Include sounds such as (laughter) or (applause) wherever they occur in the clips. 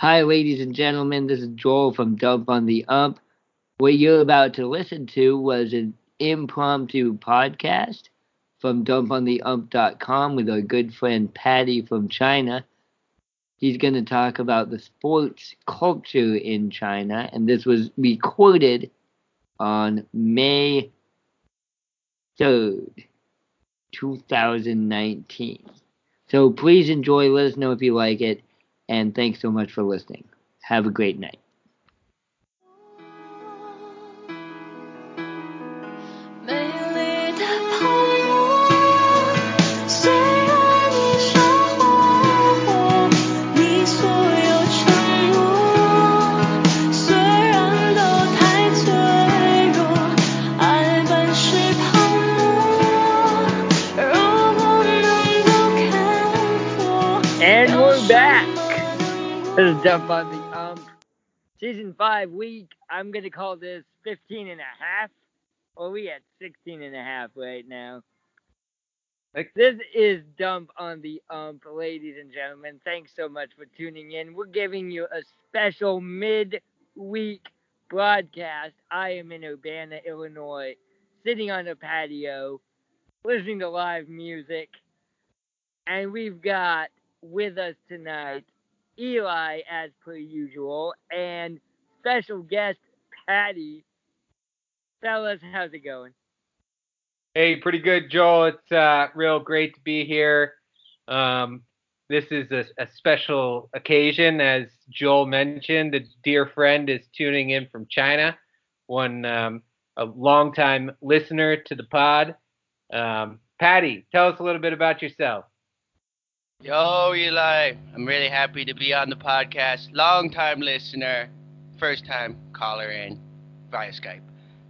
Hi, ladies and gentlemen. This is Joel from Dump on the Ump. What you're about to listen to was an impromptu podcast from dumpontheump.com with our good friend Patty from China. He's going to talk about the sports culture in China, and this was recorded on May 3rd, 2019. So please enjoy. Let us know if you like it. And thanks so much for listening. Have a great night. This is on the Ump. Season 5 week. I'm to call this 15 and a half. Or we at 16 and a half right now. Like- This is Dump on the Ump, ladies and gentlemen. Thanks so much for tuning in. We're giving you a special mid-week broadcast. I am in Urbana, Illinois, sitting on a patio, listening to live music. And we've got with us tonight Eli, as per usual, and special guest Patty. Fellas, how's it going? Hey, pretty good, Joel. It's uh, real great to be here. Um, this is a, a special occasion, as Joel mentioned. A dear friend is tuning in from China. One um, a longtime listener to the pod. Um, Patty, tell us a little bit about yourself. Yo, Eli. I'm really happy to be on the podcast. Long time listener, first time caller in via Skype.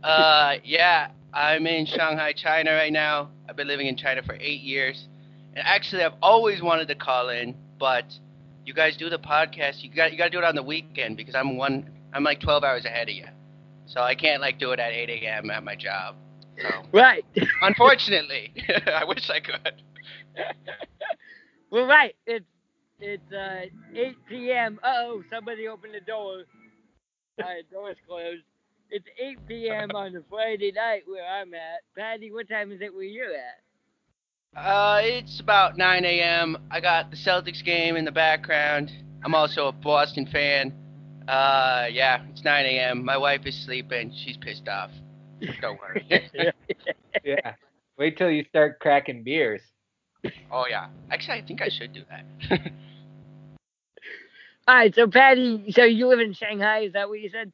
Uh, (laughs) yeah, I'm in Shanghai, China right now. I've been living in China for eight years. And actually, I've always wanted to call in, but you guys do the podcast. You got you got to do it on the weekend because I'm one. I'm like 12 hours ahead of you, so I can't like do it at 8 a.m. at my job. So Right. (laughs) unfortunately, (laughs) I wish I could. Well, right. It's it's uh 8 p.m. Uh-oh, somebody opened the door. Alright, door's closed. It's 8 p.m. on a Friday night where I'm at. Patty, what time is it where you're at? Uh, it's about 9 a.m. I got the Celtics game in the background. I'm also a Boston fan. Uh, yeah, it's 9 a.m. My wife is sleeping. She's pissed off. Don't worry. (laughs) Yeah. Wait till you start cracking beers. Oh yeah. Actually, I think I should do that. (laughs) Alright, so Patty, so you live in Shanghai, is that what you said?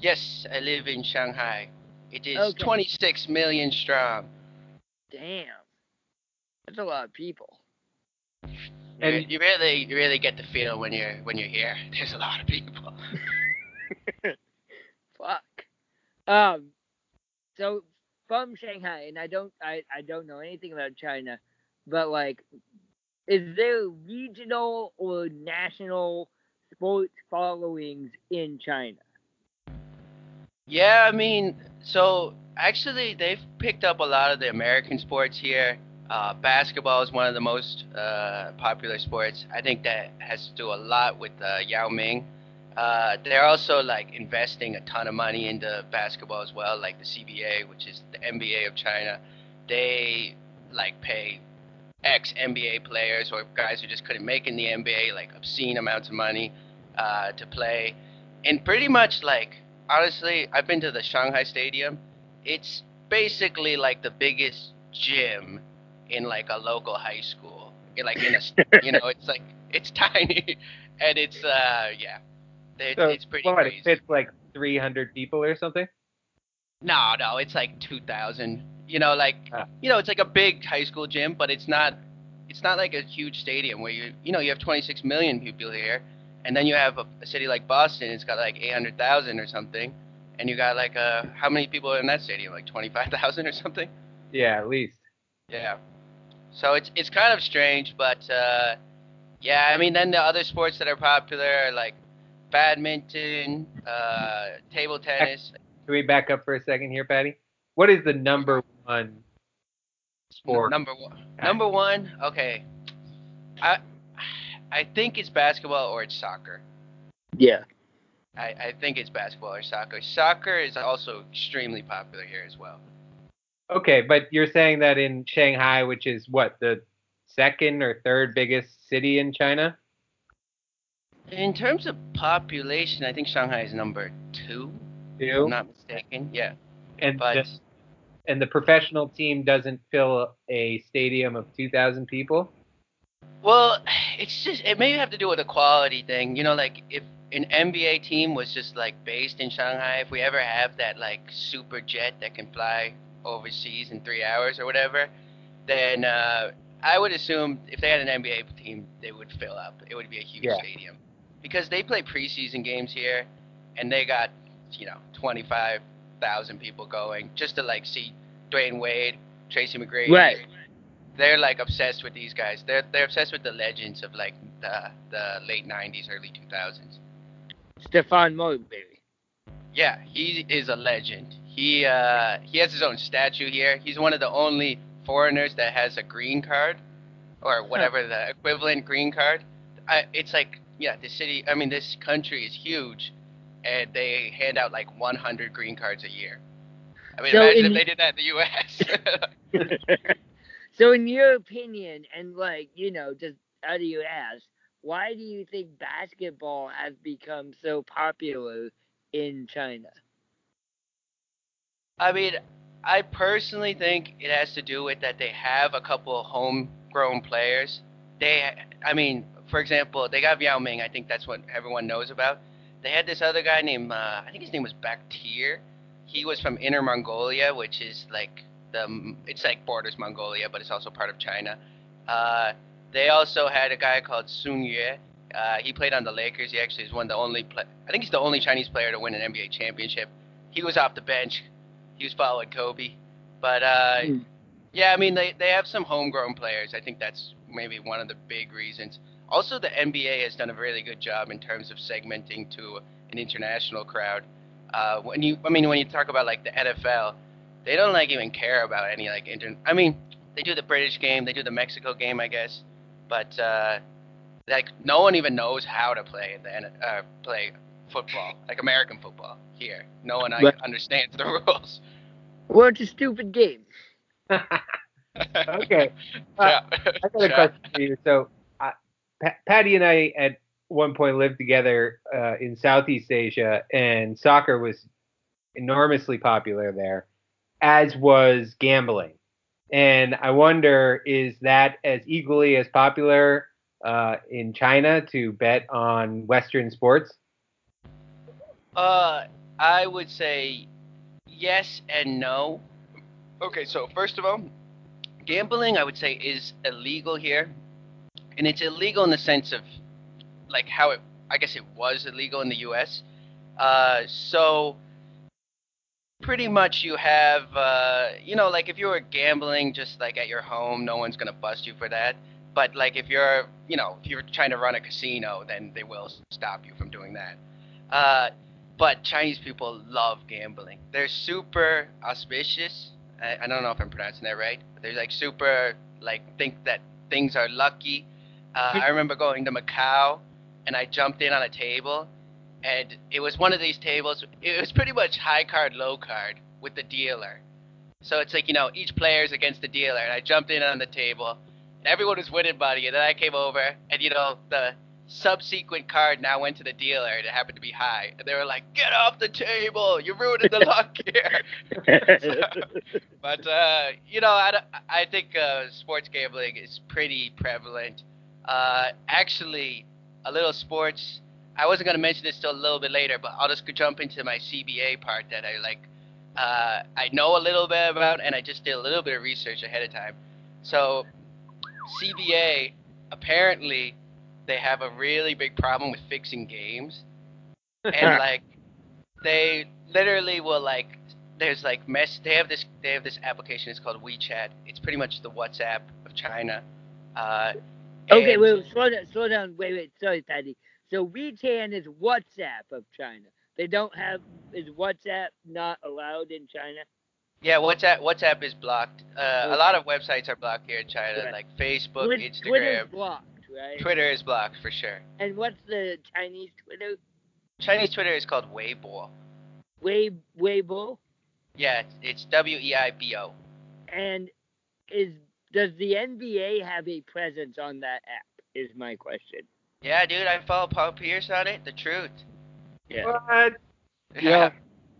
yes, I live in Shanghai. It is Okay. 26 million strong. Damn. That's a lot of people. You, And- you really, you really get the feel when you're when you're here. (laughs) There's a lot of people. (laughs) Fuck. Um so from Shanghai, and I don't I, I don't know anything about China, but like is there regional or national sports followings in China? Yeah, I mean, so actually they've picked up a lot of the American sports here. Uh, basketball is one of the most uh, popular sports. I think that has to do a lot with uh, Yao Ming. Uh, they're also like investing a ton of money into basketball as well, like the CBA, which is the NBA of China. They like pay ex NBA players or guys who just couldn't make in the NBA like obscene amounts of money uh, to play, and pretty much like honestly, I've been to the Shanghai Stadium. It's basically like the biggest gym in like a local high school. Like in a, (laughs) you know, it's like it's (laughs) tiny, and it's uh yeah, it's, So it's pretty what? It crazy. fits like 300 people or something. No, no, it's like two thousand. You know, like Ah. you know, it's like a big high school gym, but it's not. It's not like a huge stadium where you you know you have 26 million people here, and then you have a, a city like Boston. It's got like 800,000 or something, and you got like uh how many people are in that stadium? Like 25,000 or something. Yeah, at least. Yeah. So it's it's kind of strange, but uh, yeah, I mean then the other sports that are popular are like badminton, uh, table tennis. Can we back up for a second here, Patty? What is the number one sport? Number one. Number one. Okay. I I think it's basketball or it's soccer. Yeah. I, I think it's basketball or soccer. Soccer is also extremely popular here as well. Okay, but you're saying that in Shanghai, which is what the second or third biggest city in China? In terms of population, I think Shanghai is number two, if I'm not mistaken. Yeah, and but the, and the professional team doesn't fill a stadium of 2,000 people. well, it's just it may have to do with a quality thing. You know, like if an NBA team was just like based in Shanghai, if we ever have that like super jet that can fly overseas in three hours or whatever, then uh, I would assume if they had an NBA team, they would fill up. It would be a huge Yeah. stadium because they play preseason games here, and they got you know twenty five thousand people going just to like see Dwyane Wade, Tracy McGrady. Right. They're like obsessed with these guys. They're they're obsessed with the legends of like the the late '90s, early 2000s. Stephon Marbury. Yeah, he is a legend. He uh, he has his own statue here. He's one of the only foreigners that has a green card, or whatever the equivalent green card. I, it's like yeah, the city. I mean, this country is huge, and they hand out like 100 green cards a year. I mean, So imagine in- if they did that in the U.S. (laughs) (laughs) so, in your opinion, and like you know, just out of your ass, why do you think basketball has become so popular in China? I mean, I personally think it has to do with that they have a couple of homegrown players. They, I mean, for example, they got Yao Ming. I think that's what everyone knows about. They had this other guy named, uh, I think his name was Bateer. He was from Inner Mongolia, which is like the, it's like borders Mongolia, but it's also part of China. Uh, they also had a guy called Sun Yue. Uh, he played on the Lakers. He actually is one of the only, play- I think he's the only Chinese player to win an NBA championship. He was off the bench he was following Kobe. But uh, Hmm. yeah, I mean they, they have some homegrown players. I think that's maybe one of the big reasons. Also, the NBA has done a really good job in terms of segmenting to an international crowd. Uh, when you, I mean, when you talk about like the NFL, they don't like even care about any like inter. I mean, they do the British game, they do the Mexico game, I guess, but uh, like no one even knows how to play the uh, play football, like American football here. No one like, Right. understands the (laughs) rules. Well, it's a stupid game. (laughs) okay, (laughs) Yeah. I got a Yeah. question for you. So, uh, Pa- Patty and I at one point lived together uh, in Southeast Asia, and soccer was enormously popular there, as was gambling. And I wonder, is that as equally as popular uh, in China to bet on Western sports? Uh, I would say yes and no. Okay, so first of all, gambling I would say is illegal here, and it's illegal in the sense of like how it. I guess it was illegal in the U.S. Uh, so pretty much you have, uh, you know, like if you were gambling just like at your home, no one's gonna bust you for that. But like if you're, you know, if you're trying to run a casino, then they will stop you from doing that. Uh, but Chinese people love gambling. They're super auspicious. I, I don't know if I'm pronouncing that right, but they're like super like think that things are lucky. Uh, I remember going to Macau, and I jumped in on a table, and it was one of these tables. It was pretty much high card, low card with the dealer. So it's like you know each player is against the dealer, and I jumped in on the table, and everyone was winning money, and then I came over, and you know the subsequent card now went to the dealer, and it happened to be high, and they were like, "Get off the table! You're ruining the (laughs) luck here." (laughs) (laughs) but uh, you know, I, I think uh, sports gambling is pretty prevalent. Uh, actually, a little sports. I wasn't gonna mention this till a little bit later, but I'll just jump into my CBA part that I like. Uh, I know a little bit about, and I just did a little bit of research ahead of time. So, CBA apparently they have a really big problem with fixing games, and (laughs) like they literally will like there's like mess they have this they have this application it's called WeChat. It's pretty much the WhatsApp of China. Uh, okay, and- wait, slow down, slow down. Wait, wait, sorry, Patty. So WeChat is WhatsApp of China. They don't have is WhatsApp not allowed in China? Yeah, WhatsApp WhatsApp is blocked. Uh, A lot of websites are blocked here in China, Right. like Facebook, Twi- Instagram. Twitter's blocked, right? Twitter is blocked for sure. And what's the Chinese Twitter? Chinese Twitter is called Weibo. Wei Weibo, Yeah, it's, it's W E I B O. and is does the NBA have a presence on that app? Is my question. Yeah, dude, I follow Paul Pierce on it. The truth. Yeah. What? (laughs) Yeah.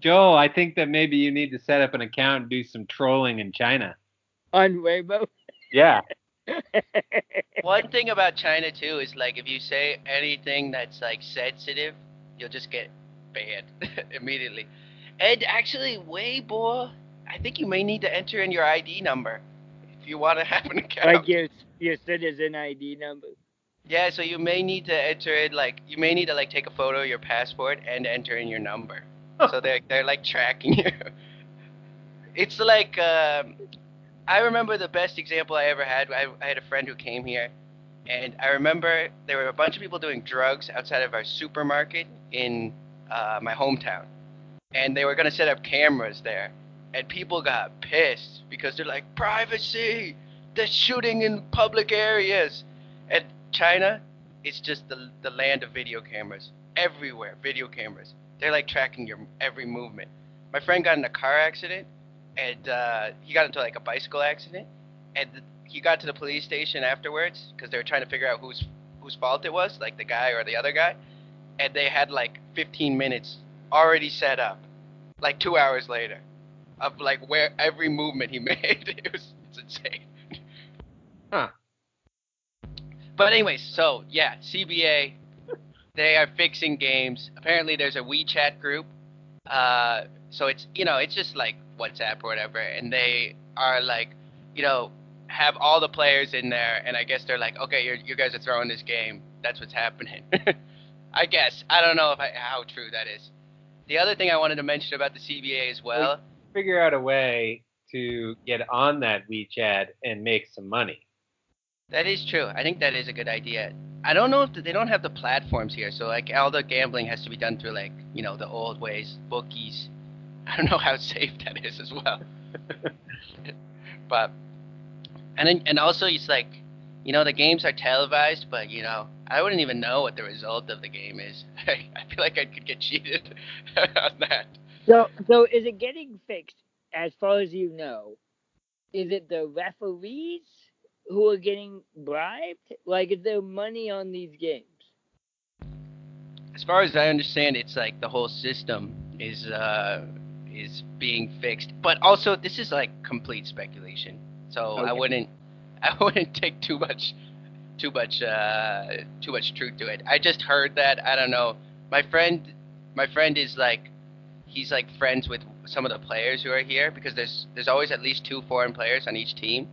Joe, I think that maybe you need to set up an account and do some trolling in China. On Weibo. Yeah. (laughs) One thing about China too is like if you say anything that's like sensitive, you'll just get banned (laughs) immediately. And actually, Weibo, I think you may need to enter in your ID number if you want to (laughs) have an account. like your your citizen ID number. Yeah, so you may need to enter it like you may need to like take a photo of your passport and enter in your number. so they're they're like tracking (laughs) you. It's like um, I remember the best example I ever had. I, I had a friend who came here, and I remember there were a bunch of people doing drugs outside of our supermarket in uh, my hometown, and they were gonna set up cameras there, and people got pissed because they're like privacy. They're shooting in public areas, and China is just the the land of video cameras everywhere. Video cameras. They're like tracking your every movement. My friend got in a car accident, and uh, he got into like a bicycle accident, and he got to the police station afterwards because they were trying to figure out whose whose fault it was, like the guy or the other guy, and they had like 15 minutes already set up, like two hours later, of like where every movement he (laughs) made. it was it's insane. Huh. But anyways, so yeah, CBA, they are fixing games. Apparently, there's a WeChat group. Uh, so it's you know it's just like WhatsApp or whatever, and they are like, you know, have all the players in there, and I guess they're like, okay, you guys are throwing this game. That's what's happening. (laughs) I guess I don't know if I, how true that is. The other thing I wanted to mention about the CBA as well. Figure out a way to get on that WeChat and make some money. That is true. I think that is a good idea. I don't know if they don't have the platforms here, so like all the gambling has to be done through like you know the old ways, bookies. (laughs) I don't know how safe (laughs) that is as well. (laughs) but and then and also it's like you know the games are televised, but you know I wouldn't even know what the result of the game is. I feel like I could get cheated on that. So so is it getting fixed as far as you know? Is it the referees who are getting bribed? Like is there money on these games? As far as I understand, it's like the whole system is uh is being fixed. But also, this is like complete speculation. So I wouldn't (laughs) I wouldn't take too much too much uh too much truth to it. I just heard that. I don't know. My friend my friend is like he's like friends with some of the players who are here because there's there's always at least two foreign players on each team.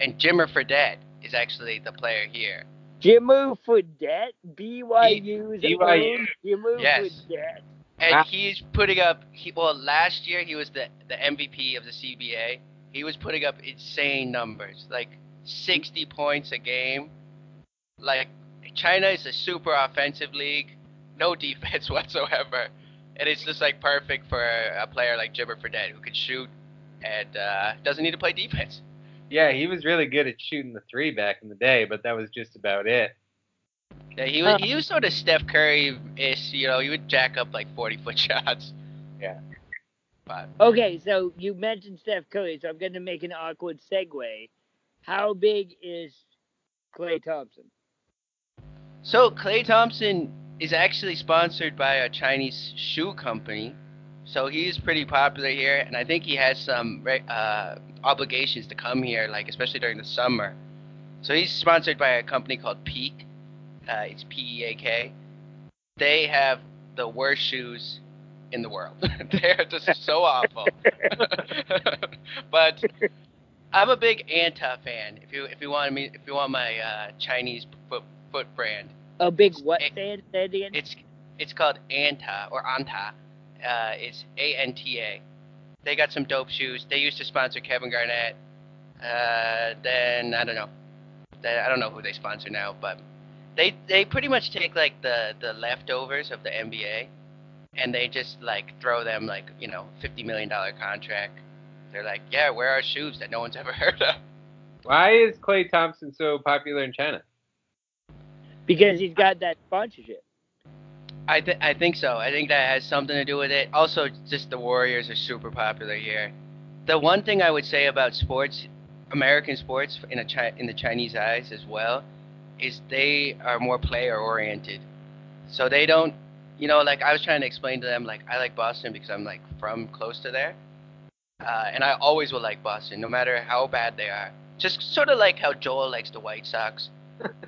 And Jimmer Fredette is actually the player here. Jimmer Fredette, BYU's BYU. own Jimmer Yes. Fredette. And Wow. he's putting up. He, well, last year he was the the MVP of the CBA. He was putting up insane numbers, like 60 points a game. Like China is a super offensive league, no (laughs) defense whatsoever, and it's just like perfect for a player like Jimmer Fredette who can shoot and uh, doesn't need to play defense. Yeah, he was really good at shooting the three back in the day, but that was just about it. Yeah, he was he was sort of Steph Curry ish. You know, he would jack up like 40 foot (laughs) shots. Yeah. But Okay, so you mentioned Steph Curry, so I'm going to make an awkward segue. How big is Klay Thompson? So Klay Thompson is actually sponsored by a Chinese shoe company, so he's pretty popular here, and I think he has some uh, obligations to come here, like especially during the summer. So he's sponsored by a company called Peak. Uh, it's P E A K. They have the worst shoes in the world. (laughs) They're just so awful. (laughs) but I'm a big Anta fan. If you if you want me if you want my uh, Chinese foot foot brand. A big what? It- Say it, say it again. It's it's called Anta or Anta. Uh, it's A N T A. They got some dope shoes. They used to sponsor Kevin Garnett. Uh, then I don't know. They, I don't know who they sponsor now, but they they pretty much take like the the leftovers of the NBA, and they just like throw them like you know fifty million dollar contract. They're like, yeah, where are shoes that no one's ever (laughs) heard of? Why is Klay Thompson so popular in China? Because he's got that sponsorship. I think I think so. I think that has something to do with it. Also, just the Warriors are super popular here. The one thing I would say about sports, American sports in a chi- in the Chinese eyes as well, is they are more player oriented. So they don't, you know, like I was trying to explain to them, like I like Boston because I'm like from close to there, uh, and I always will like Boston, no matter how bad they are. Just sort of like how Joel likes the White Sox.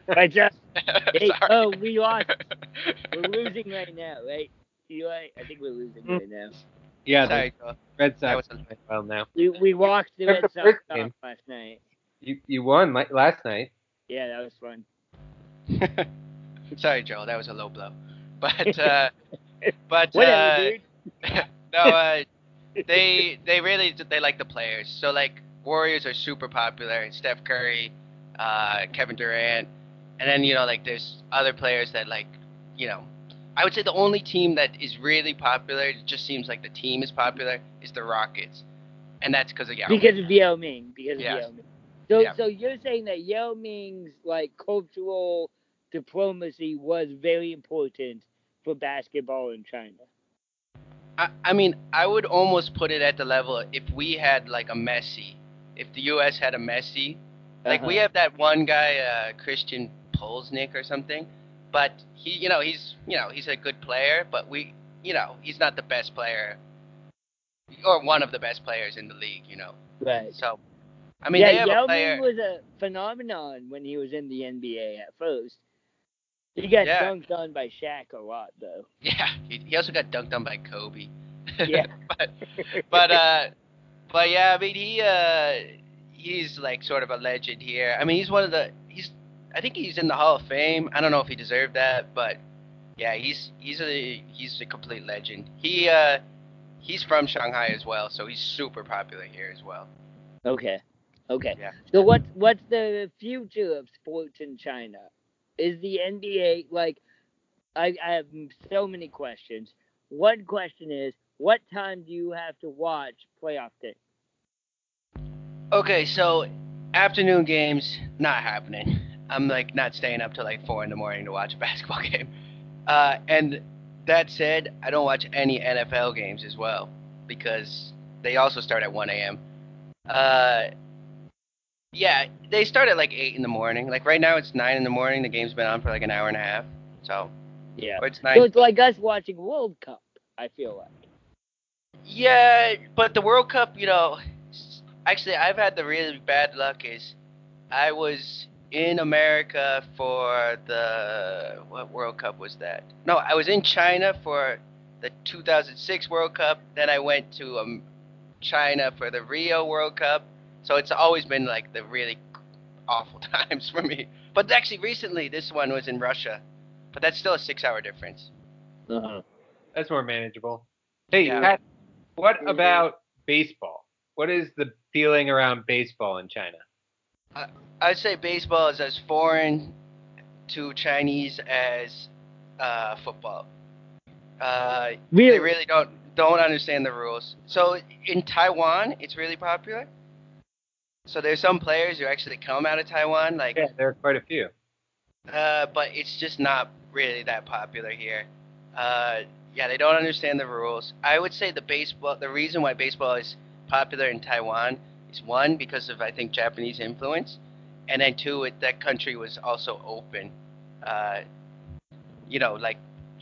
Right, just, (laughs) Hey, oh, we lost. (laughs) We're losing right now, right? Eli, I think we're losing Mm. right now. Yeah, the Sorry, Joel. Red That Sox was a- playing well now. We we walked the Red the Sox off last night. You you won like last night. Yeah, that was fun. (laughs) Sorry, Joel. That was a low blow. But uh, but Whatever, uh, no, uh, they they really they like the players. So like Warriors are super popular. Steph Curry, uh, Kevin Durant, and then you know like there's other players that like you know. I would say the only team that is really popular, it just seems like the team is popular, is the Rockets, and that's because of Yao. Ming. Because of Yao Ming. Because of Yao Ming. So Yeah. so you're saying that Yao Ming's like cultural diplomacy was very important for basketball in China. I, I mean, I would almost put it at the level if we had like a Messi, if the U.S. had a Messi, like we Uh-huh. have that one guy, uh, Christian Polsnik or something, but he, you know, he's, you know, he's a good player, but we, you know, he's not the best player, or one of the best players in the league, you know. Right. So, I mean, yeah, they have Yao a player. Ming was a phenomenon when he was in the NBA at first. He got Yeah. dunked on by Shaq a lot though. (laughs) Yeah, he, he also got dunked on by Kobe. (laughs) Yeah. but but uh, but yeah, I mean he uh, he's like sort of a legend here. I mean he's one of the he's I think he's in the Hall of Fame. I don't know if he deserved that, but yeah, he's he's a he's a complete legend. He uh, he's from Shanghai as well, so he's super popular here as well. Okay. Okay. Yeah. So what what's the future of sports in China? Is the NBA like I, I have so many questions. One question is what time do you have to watch playoff day? Okay, so afternoon games not happening. I'm like not staying up till like four in the morning to watch a (laughs) basketball game. Uh, and that said, I don't watch any NFL games as well because they also start at 1 a.m. Uh, yeah, they start at like eight in the morning. Like right now, it's nine in the morning. The game's been on for like an hour and a half. So, Yeah. it's So it's like us watching World Cup, I feel like. Yeah, but the World Cup, you know, actually, I've had the really bad luck is I was in America for the what World Cup was that? No, I was in China for the 2006 World Cup. Then I went to um, China for the Rio World Cup. So it's always been like the really awful (laughs) times for me. But actually, recently this one was in Russia, but that's still a six-hour difference. Uh-huh. That's more manageable. Hey, Yeah. Pat, what Mhm. about baseball? What is the feeling around baseball in China? I'd say baseball is as foreign to Chinese as uh, football. Uh, Really? They really don't don't understand the rules. So in Taiwan, it's really popular. So there's some players who actually come out of Taiwan, like, Yeah, there are quite a few. uh, but it's just not really that popular here. Uh, yeah, they don't understand the rules. I would say the baseball, the reason why baseball is popular in Taiwan is one because of I think Japanese influence, and then two, it, that country was also open. Uh, you know, like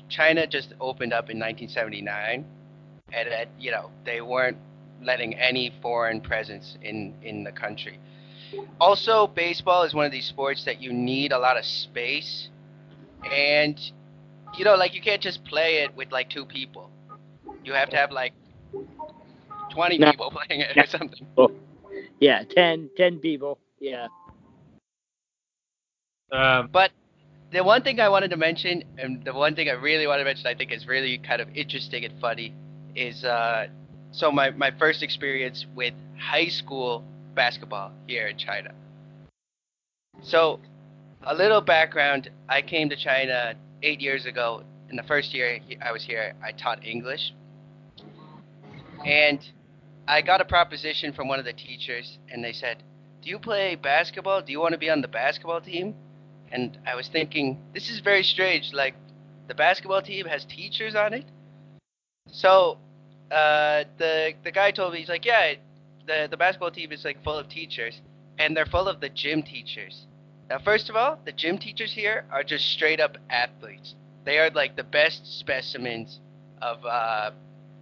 China just opened up in 1979, and uh, you know they weren't letting any foreign presence in in the country. Also, baseball is one of these sports that you need a lot of space, and you know, like you can't just play it with like two people. You have to have like 20 No. people (laughs) playing it No. or something. Yeah, 10, 10 people. Yeah. Um, But the one thing I wanted to mention, and the one thing I really want to mention, I think is really kind of interesting and funny, is uh, so my, my first experience with high school basketball here in China. So, a little background I came to China eight years ago. In the first year I was here, I taught English. And I got a proposition from one of the teachers, and they said, Do you play basketball? Do you want to be on the basketball team? And I was thinking, this is very strange. Like, the basketball team has teachers on it. So uh, the the guy told me he's like, yeah, the the basketball team is like full of teachers, and they're full of the gym teachers. Now, first of all, the gym teachers here are just straight up athletes. They are like the best specimens of uh,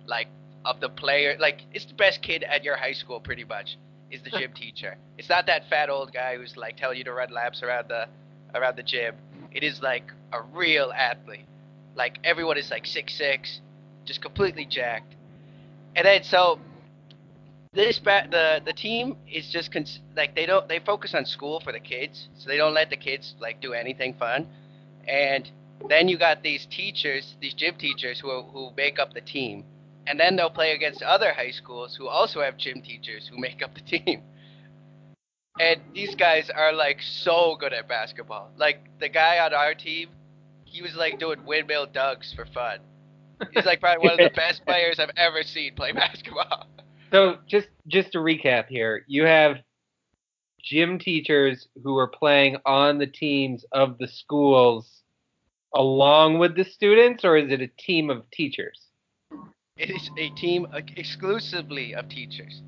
like of the player. Like it's the best kid at your high school, pretty much. Is the (laughs) gym teacher? It's not that fat old guy who's like telling you to run laps around the around the gym. It is like a real athlete. Like everyone is like six six, just completely jacked. And then so this ba- the the team is just cons- like they don't they focus on school for the kids, so they don't let the kids like do anything fun. And then you got these teachers, these gym teachers who who make up the team. And then they'll play against other high schools who also have gym teachers who (laughs) make up the team. And these guys are like so good at basketball. Like the guy on our team, he was like doing windmill dunks for fun. He's like probably one of the (laughs) best players I've ever seen play (laughs) basketball. So just just to recap here, you have gym teachers who are playing on the teams of the schools along with the students, or is it a team of teachers? It is a team exclusively of teachers.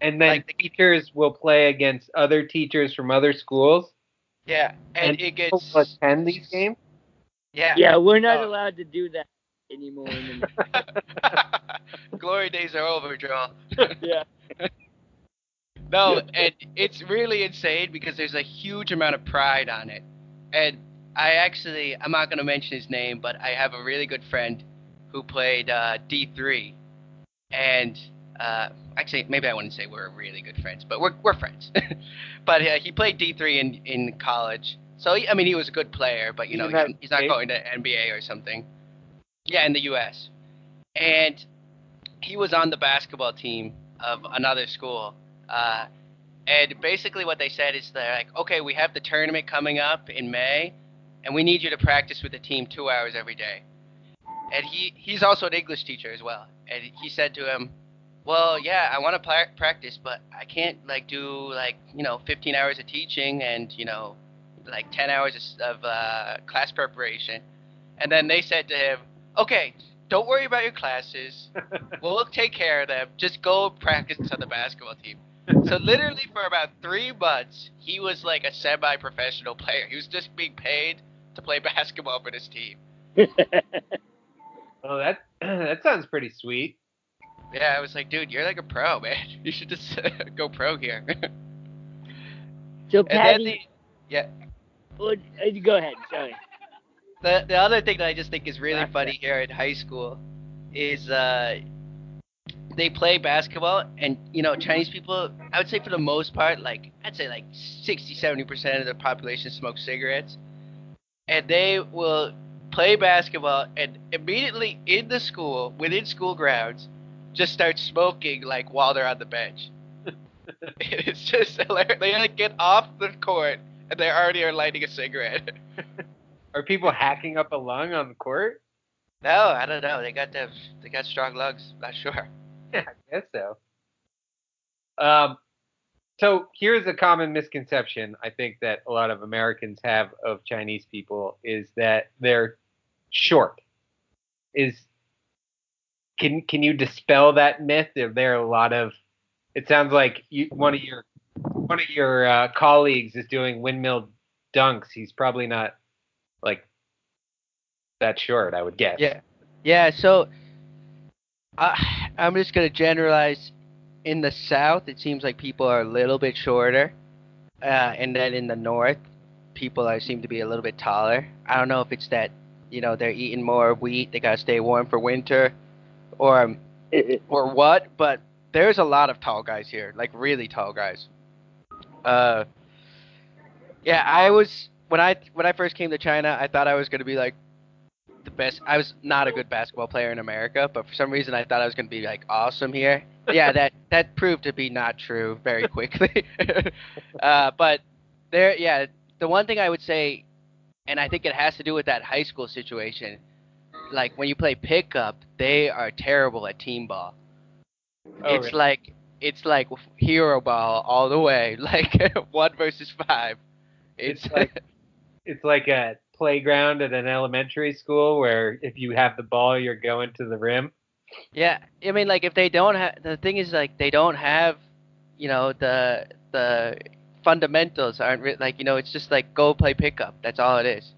And then Like the- teachers will play against other teachers from other schools. Yeah, and, And it gets will attend these games. Yeah. Yeah, we're not Oh. allowed to do that anymore. In the, (laughs) Glory days are over, Joel. (laughs) yeah. No, and it's really insane because there's a huge amount of pride on it. And I actually, I'm not going to mention his name, but I have a really good friend who played uh, D3. And uh, actually, maybe I wouldn't say we're really good friends, but we're, we're friends. (laughs) but uh, he played D3 in, in college. So, he, I mean, he was a good player, but, you know, he's, he's not going to NBA or something. Yeah, in the U.S. And he was on the basketball team of another school. Uh, and basically, what they said is they're like, okay, we have the tournament coming up in May, and we need you to practice with the team two hours every day. And he he's also an English teacher as well. And he said to him, well, yeah, I want to practice, but I can't like do like you know 15 hours of teaching and you know like 10 hours of of, uh, class preparation. And then they said to him, okay, don't worry about your classes. (laughs) We'll take care of them. Just go practice on the basketball team. (laughs) So literally for about three months, he was like a semi-professional player. He was just being paid to play (laughs) basketball for this team. Well, that (clears throat) that sounds pretty sweet. Yeah, I was like, dude, you're like a pro, (laughs) man. You should just (laughs) go pro here. (laughs) and So then Patty, the, yeah, what- uh, go ahead. Sorry. the the other thing that I just think is really Gotcha. funny here in high school is uh they play basketball and you know Chinese people I would say for the most part like I'd say like 60 70% of the population smoke cigarettes and they will play basketball and immediately in the school within school grounds just start smoking like while they're on the bench (laughs) it's just hilarious. they like get off the court and they already are lighting a cigarette (laughs) Are people hacking up a lung on the court? No, I don't know. They got them. They got strong lungs. Not sure. Yeah, (laughs) I guess so. Um, so here's a common misconception I think that a lot of Americans have of Chinese people is that they're short. Is can can you dispel that myth? Are there are a lot of? It sounds like you, one of your one of your uh, colleagues is doing windmill dunks. He's probably not like that short. I would guess. Yeah. Yeah. So, uh, I'm just gonna generalize. In the South, it seems like people are a little bit shorter, uh, and then in the North, people are seem to be a little bit taller. I don't know if it's that you know they're eating more wheat, they gotta stay warm for winter, or or what, but there's a lot of tall guys here, like really tall guys. Uh, yeah, I was when I when I first came to China, I thought I was gonna be like the best. I was not a good basketball player in America, but for some reason I thought I was gonna be like awesome here. Yeah, that (laughs) that proved to be not true very (laughs) quickly. (laughs) uh, but there, yeah, the one thing I would say, and I think it has to do with that high school situation. Like when you play pickup, they are terrible at team ball Oh, it's really? like it's like hero ball all the way, like one versus five. It's, It's like- It's like a playground at an elementary school where if you have the ball, you're going to the rim. Yeah, I mean, like if they don't have the thing is like they don't have, you know, the the fundamentals aren't re- like you know it's just like go play pickup. That's all it is.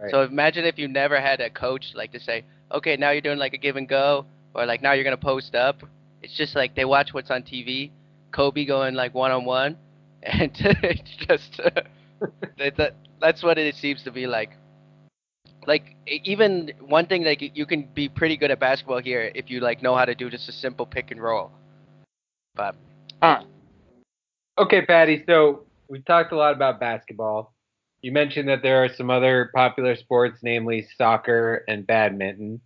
Right. So imagine if you never had a coach like to say, okay, now you're doing like a give and go, or like now you're gonna post up. It's just like they watch what's on TV, Kobe going like one on one, and (laughs) it's just (laughs) that, that that's what it seems to be like. Like even one thing like you can be pretty good at basketball here if you like know how to do just a simple pick and roll. But Huh. Okay, Patty. So we've talked a lot about basketball. You mentioned that there are some other popular sports, namely soccer and badminton.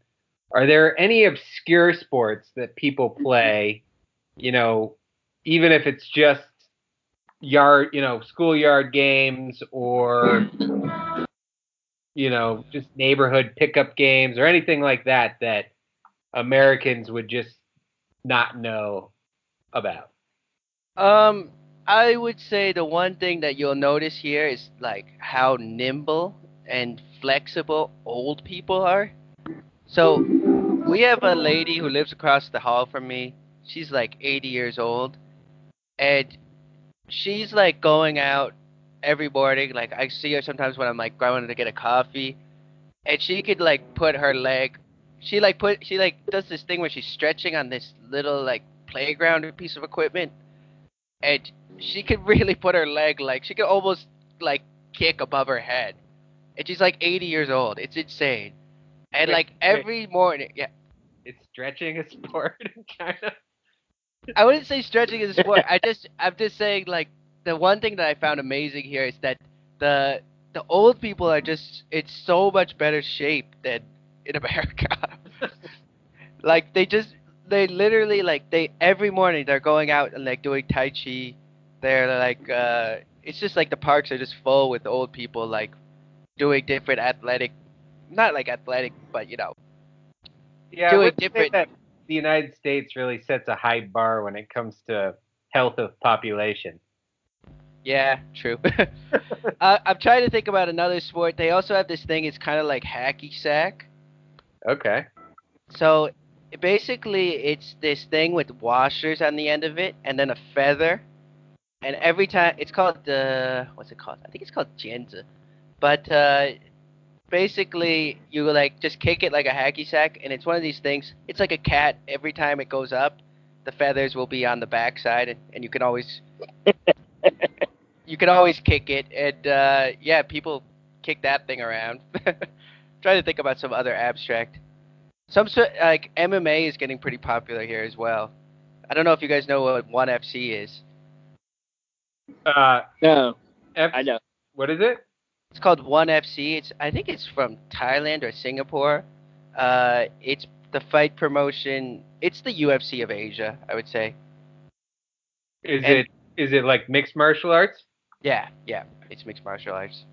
Are there any obscure sports that people mm-hmm. play? You know, even if it's just yard, you know, schoolyard games or (laughs) you know, just neighborhood pickup games or anything like that that Americans would just not know about. Um, I would say the one thing that you'll notice here is like how nimble and flexible old people are. So we have a lady who lives across the hall from me. She's like 80 years old, and she's like going out every morning. Like I see her sometimes when I'm like going to get a coffee, and she could like put her leg. She like put she like does this thing where she's stretching on this little like playground piece of equipment, and she could (laughs) really put her leg like she could almost like kick above her head, and she's like 80 years old. It's insane, and Wait, like wait. every morning, yeah. It's stretching a sport (laughs) in China? I wouldn't say stretching is a sport. I just I'm just saying like the one thing that I found amazing here is that the the old people are just it's so much better shape than in America. (laughs) like they just they literally like they every morning they're going out and like doing tai chi. They're like uh it's just like the parks are just full with old people like doing different athletic not like athletic but you know Yeah, Doing different- that the United States really sets a high bar when it comes to health of population. Yeah, true. (laughs) uh, I'm trying to think about another sport. They also have this thing. It's kind of like hacky sack. Okay. So basically, it's this thing with washers on the end of it, and then a feather. And every time, it's called the what's it called? I think it's called jenza. But uh, basically, you like just kick it like a hacky sack, and it's one of these things. It's like a cat. Every time it goes up, the feathers will be on the backside, and, and you can always (laughs) you can always kick it. And uh, yeah, people kick that thing around. (laughs) Trying to think about some other abstract. Some sort like MMA is getting pretty popular here as well. I don't know if you guys know what ONE FC is. Uh, No, F- I know. What is it? It's called ONE FC. It's I think it's from Thailand or Singapore. Uh, it's the fight promotion. It's the UFC of Asia, I would say. Is And- it is it like mixed martial arts? Yeah, yeah, it's mixed martial arts.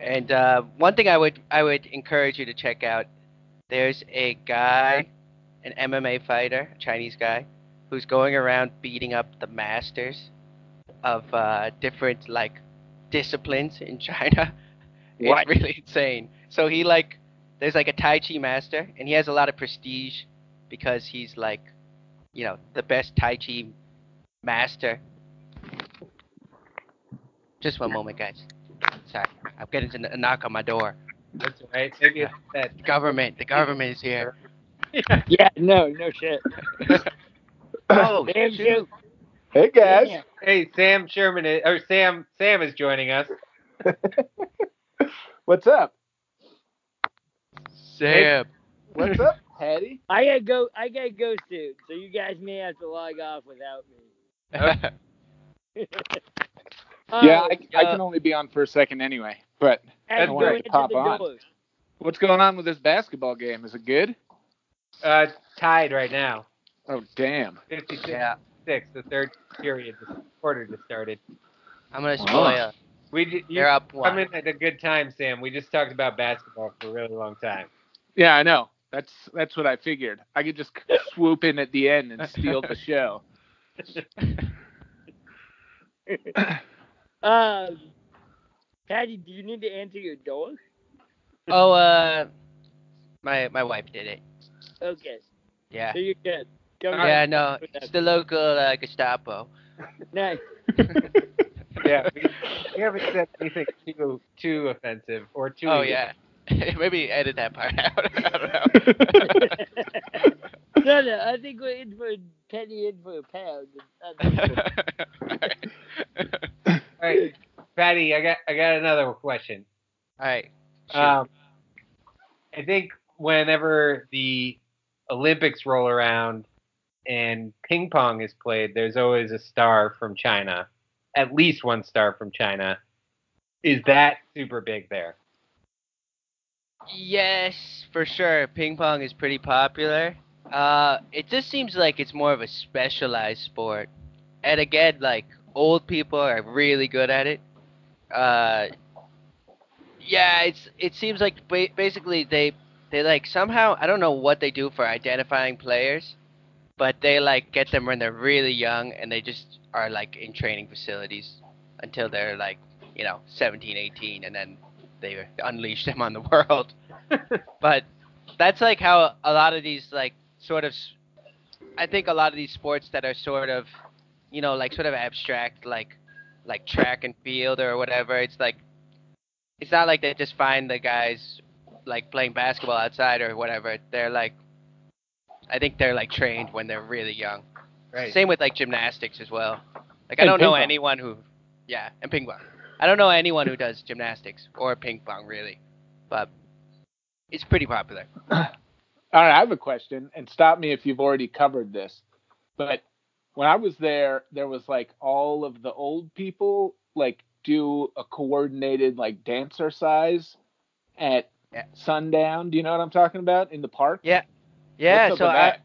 And uh, one thing I would I would encourage you to check out. There's a guy, an MMA fighter, a Chinese guy, who's going around beating up the masters of uh, different like disciplines in China. (laughs) What? It's really insane. So he like, there's like a Tai Chi master, and he has a lot of prestige because he's like, you know, the best Tai Chi master. Just one moment, guys. Sorry, I'm getting to a knock on my door. That's right. Maybe it's that. The government, the government is here. Yeah. (laughs) Yeah, no, no shit. (laughs) oh, Damn shoot. shoot. Hey guys, Damn. Hey, Sam Sherman is, or Sam Sam is joining us. (laughs) what's up? Sam. What's up, Patty? I gotta go. I gotta go soon, so you guys may have to log off without me. Yeah, Oh, I, I can only be on for a second anyway. But as that's you great. go Pop the on. doors. what's going on with this basketball game? Is it good? Uh, tied right now. Oh damn! 56 yeah, the third period, the quarter just started. I'm gonna spoil. We ju- you They're up one. come one. in at a good time, Sam. We just talked about basketball for a really long time. Yeah, I know. That's that's what I figured. I could just (laughs) swoop in at the end and steal the show. (laughs) (laughs) Um, Patty, do you need to answer your door? Oh, uh, my my wife did it. Okay, Yeah. so you're good. Go Alright. Yeah, ahead. no, it's the local uh, Gestapo. Nice. (laughs) Yeah, we, we haven't said anything too too offensive or too. Oh illegal. yeah. (laughs) Maybe edit that part (laughs) out. I don't know. no, no, I think we're in for a penny in for a pound. All right, Patty, I got I got another question. All right. shoot. Um, I think whenever the Olympics roll around and ping pong is played, there's always a star from China, at least one star from China. Is that super big there? Yes, for sure. Ping pong is pretty popular. Uh, it just seems like it's more of a specialized sport, and again, like old people are really good at it. Uh, yeah, it's it seems like ba- basically they they like somehow I don't know what they do for identifying players, but they like get them when they're really young, and they just are like in training facilities until they're like you know 17, 18, and then they unleash them on the (laughs) world. but that's like how a lot of these like sort of I think a lot of these sports that are sort of you know like sort of abstract like like track and field or whatever it's like it's not like they just find the guys like playing basketball outside or whatever they're like I think they're like trained when they're really young Right. same with like gymnastics as well like I And don't know pong. anyone who yeah and ping pong I don't know anyone who does gymnastics or ping pong really but it's pretty popular (coughs) All right, I have a question, and stop me if you've already covered this. But when I was there, there was like all of the old people like do a coordinated like dancer size at Yeah. sundown. Do you know what I'm talking about in the park? Yeah. Yeah, so I?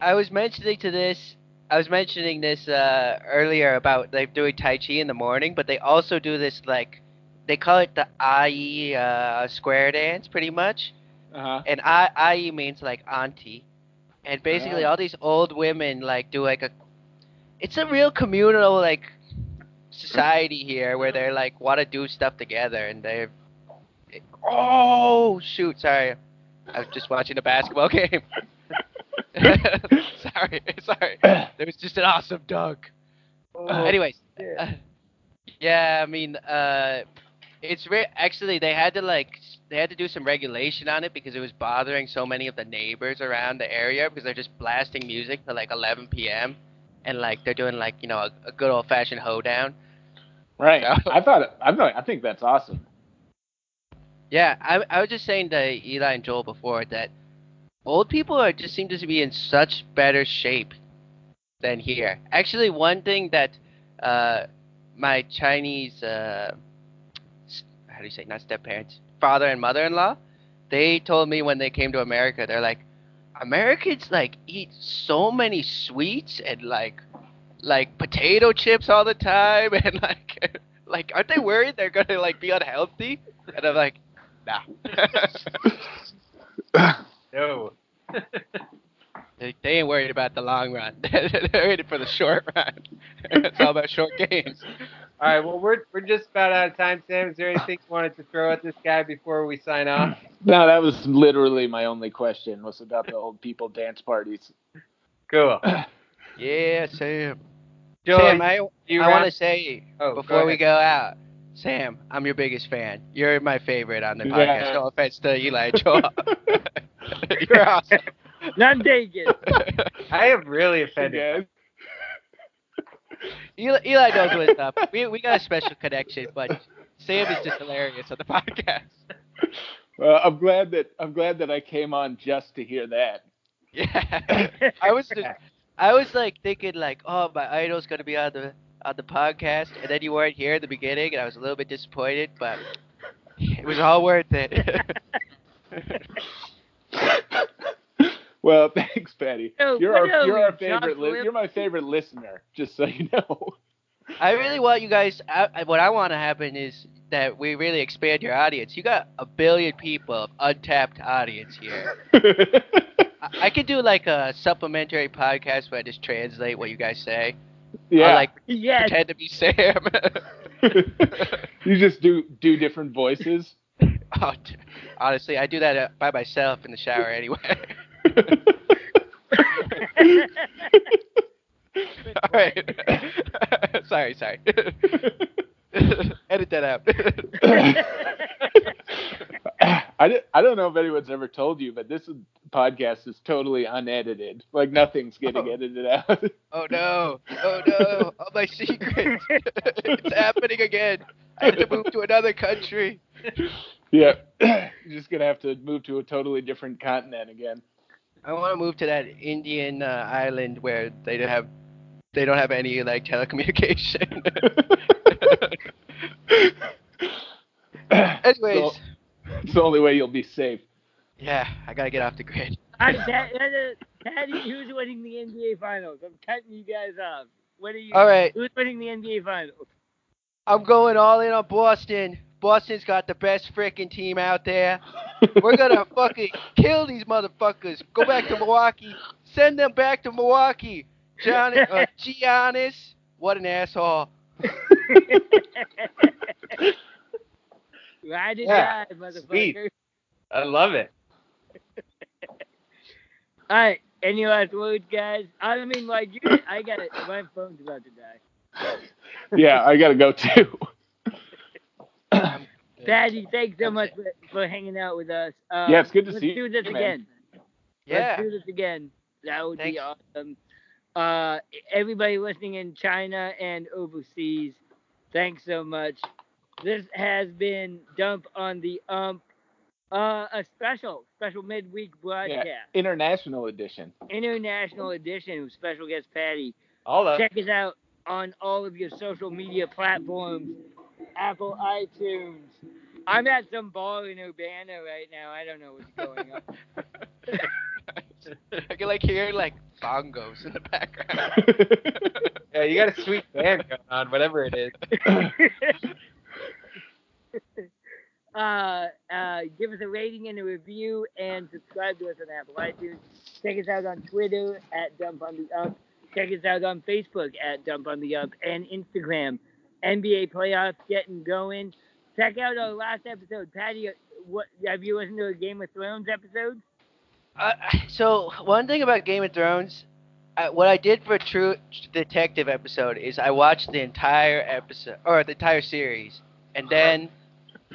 I was mentioning to this I was mentioning this uh, earlier about like doing Tai Chi in the morning, but they also do this like they call it the Ai uh, square dance pretty much. Uh-huh. And I Ai means like auntie. And basically Oh. all these old women like do like a it's a real communal like society here where they're like want to do stuff together and they're Oh shoot, sorry. I was just watching a basketball (laughs) game. (laughs) sorry, sorry. There was just an awesome dunk. Oh, Anyways, yeah. uh, yeah, I mean, uh, it's re- actually they had to like they had to do some regulation on it because it was bothering so many of the neighbors around the area because they're just blasting music till like 11 p.m. and like they're doing like you know a, a good old fashioned hoedown. Right. So- I thought I thought I think that's awesome. Yeah, I, I was just saying to Eli and Joel before that old people are just seem to be in such better shape than here. Actually, one thing that uh, my Chinese uh, how do you say not step parents, father and mother-in-law, they told me when they came to America, they're like Americans like eat so many sweets and like like potato chips all the time (laughs) and like like aren't they worried they're gonna like be unhealthy? And I'm like, nah. (laughs) no. (laughs) they, they ain't worried about the long run. they're worried for the short run. it's all about short games. All right. Well, we're we're just about out of time, Sam. Is there anything you wanted to throw at this guy before we sign off? (clears throat) No, that was literally my only question was about the old people dance parties. Cool. (clears throat) Yeah, Sam. Joey, Sam, I, you I want to say Oh, go before we go out, Sam, I'm your biggest fan. You're my favorite on the Yeah. podcast. No offense to Eli Joel. (laughs) You're awesome. None taken. I am really offended. Again. (laughs) Eli, Eli knows what's up. We we got a special connection, but Sam is just hilarious on the (laughs) podcast. Well, I'm glad that I'm glad that I came on just to hear that. (laughs) Yeah, (laughs) I was just, I was like thinking like, oh, my idol's gonna be on the on the podcast, and then you weren't here at the beginning, and I was a little bit disappointed, but it was all worth it. (laughs) well, thanks, Patty. Yo, you're our you're our favorite li- you're my favorite listener. Just so you know. I really want you guys. I, I- what I want to happen is that we really expand your audience. You got a billion people, of untapped audience here. (laughs) I, I could do like a supplementary podcast where I just translate what you guys say. yeah. I like yes. pretend to be Sam. (laughs) you just do do different voices. (laughs) Oh, d- honestly, I do that uh, by myself in the shower anyway. All right. sorry, sorry. (laughs) Edit that out. (laughs) I, I don't know if anyone's ever told you, but this podcast is totally unedited. Like nothing's getting Oh. edited out. oh no! Oh no! All my secrets! (laughs) it's happening again. I have to move to another country. yeah, (clears throat) you're just gonna have to move to a totally different continent again. I want to move to that Indian uh, island where they have they don't have any like telecommunication. (laughs) Anyways, So- it's the only way you'll be safe. yeah, I gotta get off the grid. All right, (laughs) Pat, Patty, who's winning the NBA Finals? I'm cutting you guys off. What are you? All right, Who's winning the NBA Finals? I'm going all in on Boston. Boston's got the best freaking team out there. (laughs) We're gonna fucking kill these motherfuckers. Go back to Milwaukee. Send them back to Milwaukee. John, uh, (laughs) Giannis, what an asshole. (laughs) Ride and Yeah, die, motherfucker. sweet. I love it. (laughs) All right, any last words, guys? I mean, like, you, I got it. My phone's about to die. yeah, I gotta go too. Patty, thanks so much for, for hanging out with us. Um, Yeah, it's good to see you. let's see do you, this man. again. Yeah. Let's do this again. That would be awesome. Uh, everybody listening in China and overseas, thanks so much. This has been Dump on the Ump, uh, a special, special midweek broadcast, Yeah, International edition. international edition with special guest Patty. All up. Check us out on all of your social media platforms, Apple, iTunes. I'm at some bar in Urbana right now. I don't know what's going on. (laughs) (laughs) I can like hear like bongos in the background. (laughs) Yeah, you got a sweet band going on, whatever it is. (laughs) uh, uh, give us a rating and a review and subscribe to us on Apple iTunes. Check us out on Twitter at Dump on the Ump. Check us out on Facebook at Dump on the Ump and Instagram. NBA playoffs getting going. Check out our last episode. Patty, what have you listened to a Game of Thrones episode? Uh, so one thing about Game of Thrones, I, what I did for a True Detective episode is I watched the entire episode or the entire series, and uh-huh. then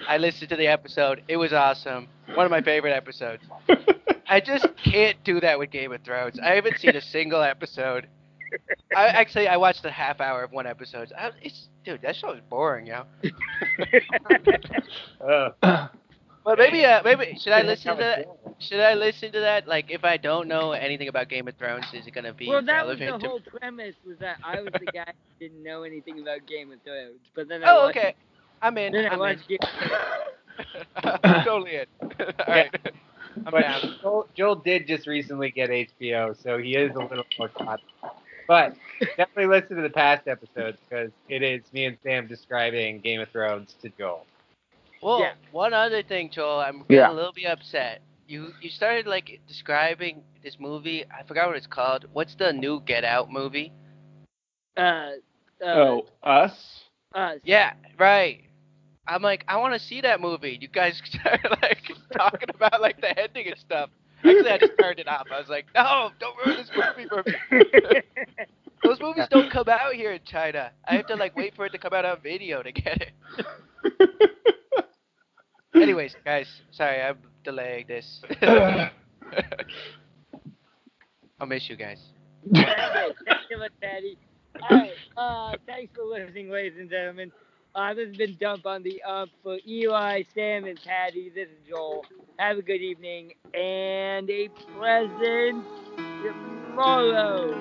I listened to the episode. It was awesome. One of my favorite episodes. (laughs) I just can't do that with Game of Thrones. I haven't seen a single episode. I actually I watched a half hour of one episode. I, it's dude, that show is boring, yo. Oh. (laughs) (clears throat) But maybe uh maybe (laughs) should I listen to that that? Should I listen to that? Like, if I don't know anything about Game of Thrones, is it gonna be relevant to well, that was relevant? the to- whole premise. Was that I was the guy who didn't know anything about Game of Thrones, but then I Oh, watched, okay. I'm in. Then I I'm in. watched Game (laughs) I'm totally in. (laughs) All right. I'm But down. Joel, Joel did just recently get HBO, so he is a little more caught. But definitely listen to the past episodes because it is me and Sam describing Game of Thrones to Joel. Well, Yeah. one other thing, Joel, I'm getting Yeah. a little bit upset. You you started like describing this movie. I forgot what it's called. What's the new Get Out movie? Uh, uh, oh, us? us. Yeah, right. I'm like, I want to see that movie. You guys (laughs) started like talking about like the ending and stuff. Actually, I just turned it off. I was like, no, don't ruin this movie for me. (laughs) Those movies don't come out here in China. I have to like wait for it to come out on video to get it. (laughs) Anyways, guys, sorry I'm delaying this. (laughs) I'll miss you guys. Thanks you much, Patty. All right. Uh, thanks for listening, ladies and gentlemen. Uh, this has been Dump on the Ump for Eli, Sam, and Patty. This is Joel. Have a good evening and a pleasant tomorrow.